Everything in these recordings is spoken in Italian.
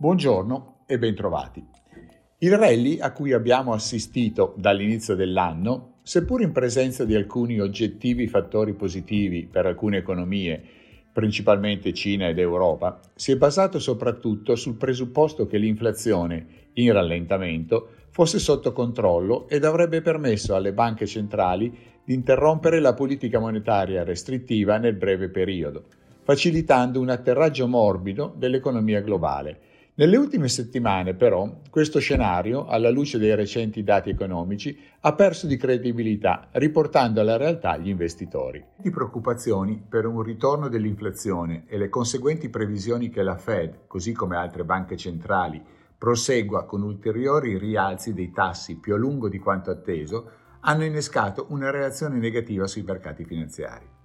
Buongiorno e bentrovati. Il rally a cui abbiamo assistito dall'inizio dell'anno, seppur in presenza di alcuni oggettivi fattori positivi per alcune economie, principalmente Cina ed Europa, si è basato soprattutto sul presupposto che l'inflazione, in rallentamento, fosse sotto controllo ed avrebbe permesso alle banche centrali di interrompere la politica monetaria restrittiva nel breve periodo, facilitando un atterraggio morbido dell'economia globale nelle ultime settimane, però, questo scenario, alla luce dei recenti dati economici, ha perso di credibilità, riportando alla realtà gli investitori. Di preoccupazioni per un ritorno dell'inflazione e le conseguenti previsioni che la Fed, così come altre banche centrali, prosegua con ulteriori rialzi dei tassi più a lungo di quanto atteso, hanno innescato una reazione negativa sui mercati finanziari.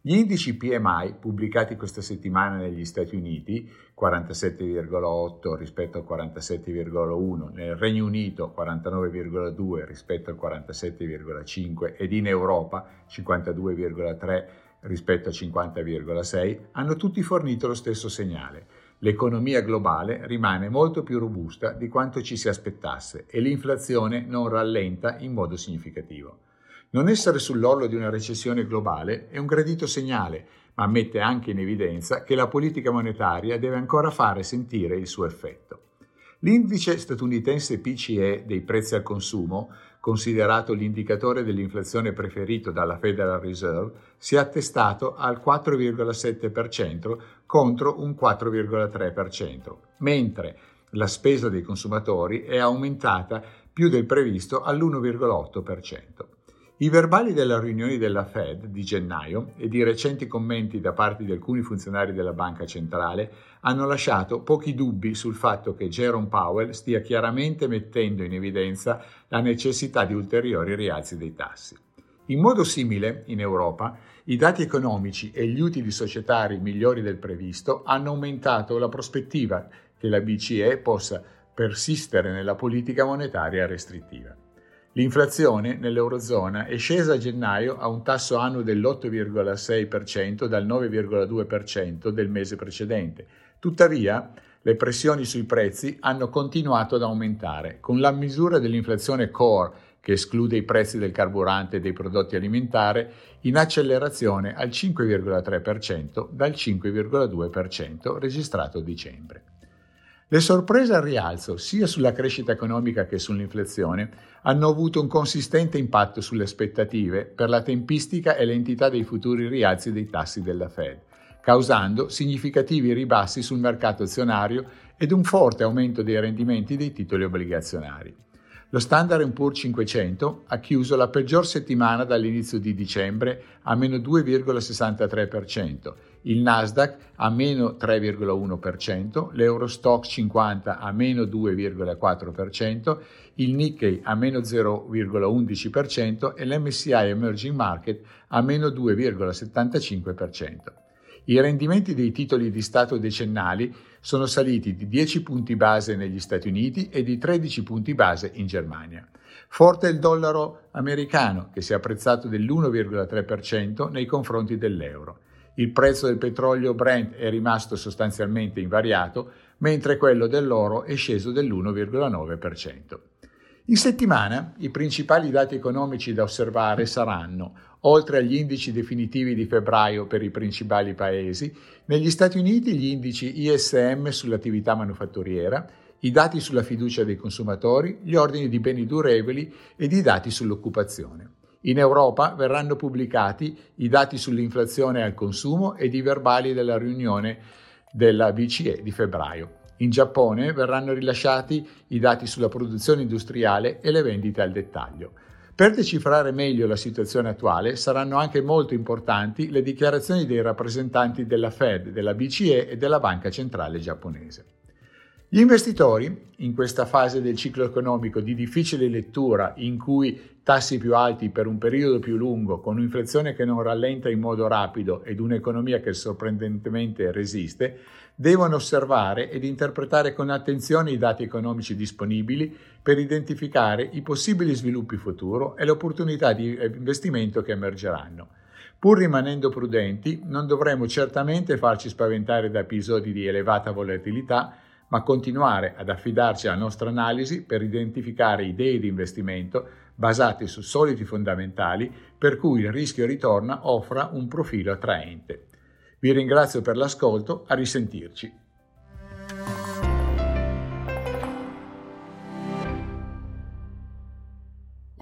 Gli indici PMI pubblicati questa settimana negli Stati Uniti, 47,8 rispetto al 47,1, nel Regno Unito 49,2 rispetto al 47,5 ed in Europa 52,3 rispetto a 50,6, hanno tutti fornito lo stesso segnale. L'economia globale rimane molto più robusta di quanto ci si aspettasse e l'inflazione non rallenta in modo significativo. Non essere sull'orlo di una recessione globale è un gradito segnale, ma mette anche in evidenza che la politica monetaria deve ancora fare sentire il suo effetto. L'indice statunitense PCE dei prezzi al consumo, considerato l'indicatore dell'inflazione preferito dalla Federal Reserve, si è attestato al 4,7% contro un 4,3%, mentre la spesa dei consumatori è aumentata più del previsto all'1,8%. I verbali della riunione della Fed di gennaio e di recenti commenti da parte di alcuni funzionari della banca centrale hanno lasciato pochi dubbi sul fatto che Jerome Powell stia chiaramente mettendo in evidenza la necessità di ulteriori rialzi dei tassi. In modo simile, in Europa, i dati economici e gli utili societari migliori del previsto hanno aumentato la prospettiva che la BCE possa persistere nella politica monetaria restrittiva. L'inflazione nell'Eurozona è scesa a gennaio a un tasso annuo dell'8,6% dal 9,2% del mese precedente. Tuttavia, le pressioni sui prezzi hanno continuato ad aumentare, con la misura dell'inflazione core, che esclude i prezzi del carburante e dei prodotti alimentari, in accelerazione al 5,3% dal 5,2% registrato a dicembre. Le sorprese al rialzo, sia sulla crescita economica che sull'inflazione, hanno avuto un consistente impatto sulle aspettative per la tempistica e l'entità dei futuri rialzi dei tassi della Fed, causando significativi ribassi sul mercato azionario ed un forte aumento dei rendimenti dei titoli obbligazionari. Lo Standard Poor's 500 ha chiuso la peggior settimana dall'inizio di dicembre a meno 2,63%, il Nasdaq a meno 3,1%, l'Eurostock 50 a meno 2,4%, il Nikkei a meno 0,11% e l'MSCI Emerging Market a meno 2,75%. I rendimenti dei titoli di Stato decennali sono saliti di 10 punti base negli Stati Uniti e di 13 punti base in Germania. Forte il dollaro americano, che si è apprezzato dell'1,3% nei confronti dell'euro. Il prezzo del petrolio Brent è rimasto sostanzialmente invariato, mentre quello dell'oro è sceso dell'1,9%. In settimana i principali dati economici da osservare saranno, oltre agli indici definitivi di febbraio per i principali paesi, negli Stati Uniti gli indici ISM sull'attività manufatturiera, i dati sulla fiducia dei consumatori, gli ordini di beni durevoli ed i dati sull'occupazione. In Europa verranno pubblicati i dati sull'inflazione al consumo ed i verbali della riunione della BCE di febbraio. In Giappone verranno rilasciati i dati sulla produzione industriale e le vendite al dettaglio. Per decifrare meglio la situazione attuale saranno anche molto importanti le dichiarazioni dei rappresentanti della Fed, della BCE e della Banca Centrale giapponese. Gli investitori, in questa fase del ciclo economico di difficile lettura in cui tassi più alti per un periodo più lungo, con un'inflazione che non rallenta in modo rapido ed un'economia che sorprendentemente resiste, devono osservare ed interpretare con attenzione i dati economici disponibili per identificare i possibili sviluppi futuro e le opportunità di investimento che emergeranno. Pur rimanendo prudenti, non dovremo certamente farci spaventare da episodi di elevata volatilità, ma continuare ad affidarci alla nostra analisi per identificare idee di investimento basate su soliti fondamentali per cui il rischio ritorno offra un profilo attraente. Vi ringrazio per l'ascolto, a risentirci.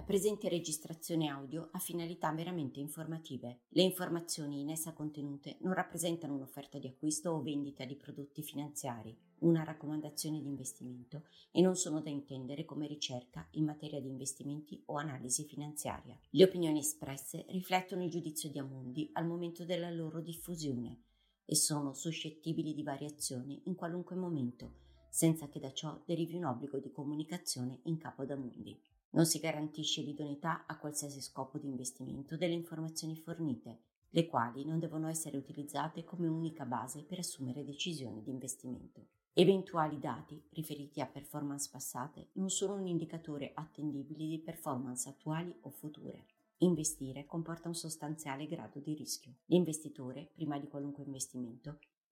presente registrazione audio ha finalità meramente informative. Le informazioni in essa contenute non rappresentano un'offerta di acquisto o vendita di prodotti finanziari, una raccomandazione di investimento e non sono da intendere come ricerca in materia di investimenti o analisi finanziaria. Le opinioni espresse riflettono il giudizio di Amundi al momento della loro diffusione e sono suscettibili di variazioni in qualunque momento, senza che da ciò derivi un obbligo di comunicazione in capo ad Amundi. Non si garantisce l'idoneità a qualsiasi scopo di investimento delle informazioni fornite, le quali non devono essere utilizzate come unica base per assumere decisioni di investimento. Eventuali dati riferiti a performance passate non sono un indicatore attendibile di performance attuali o future. Investire comporta un sostanziale grado di rischio. L'investitore, prima di qualunque investimento,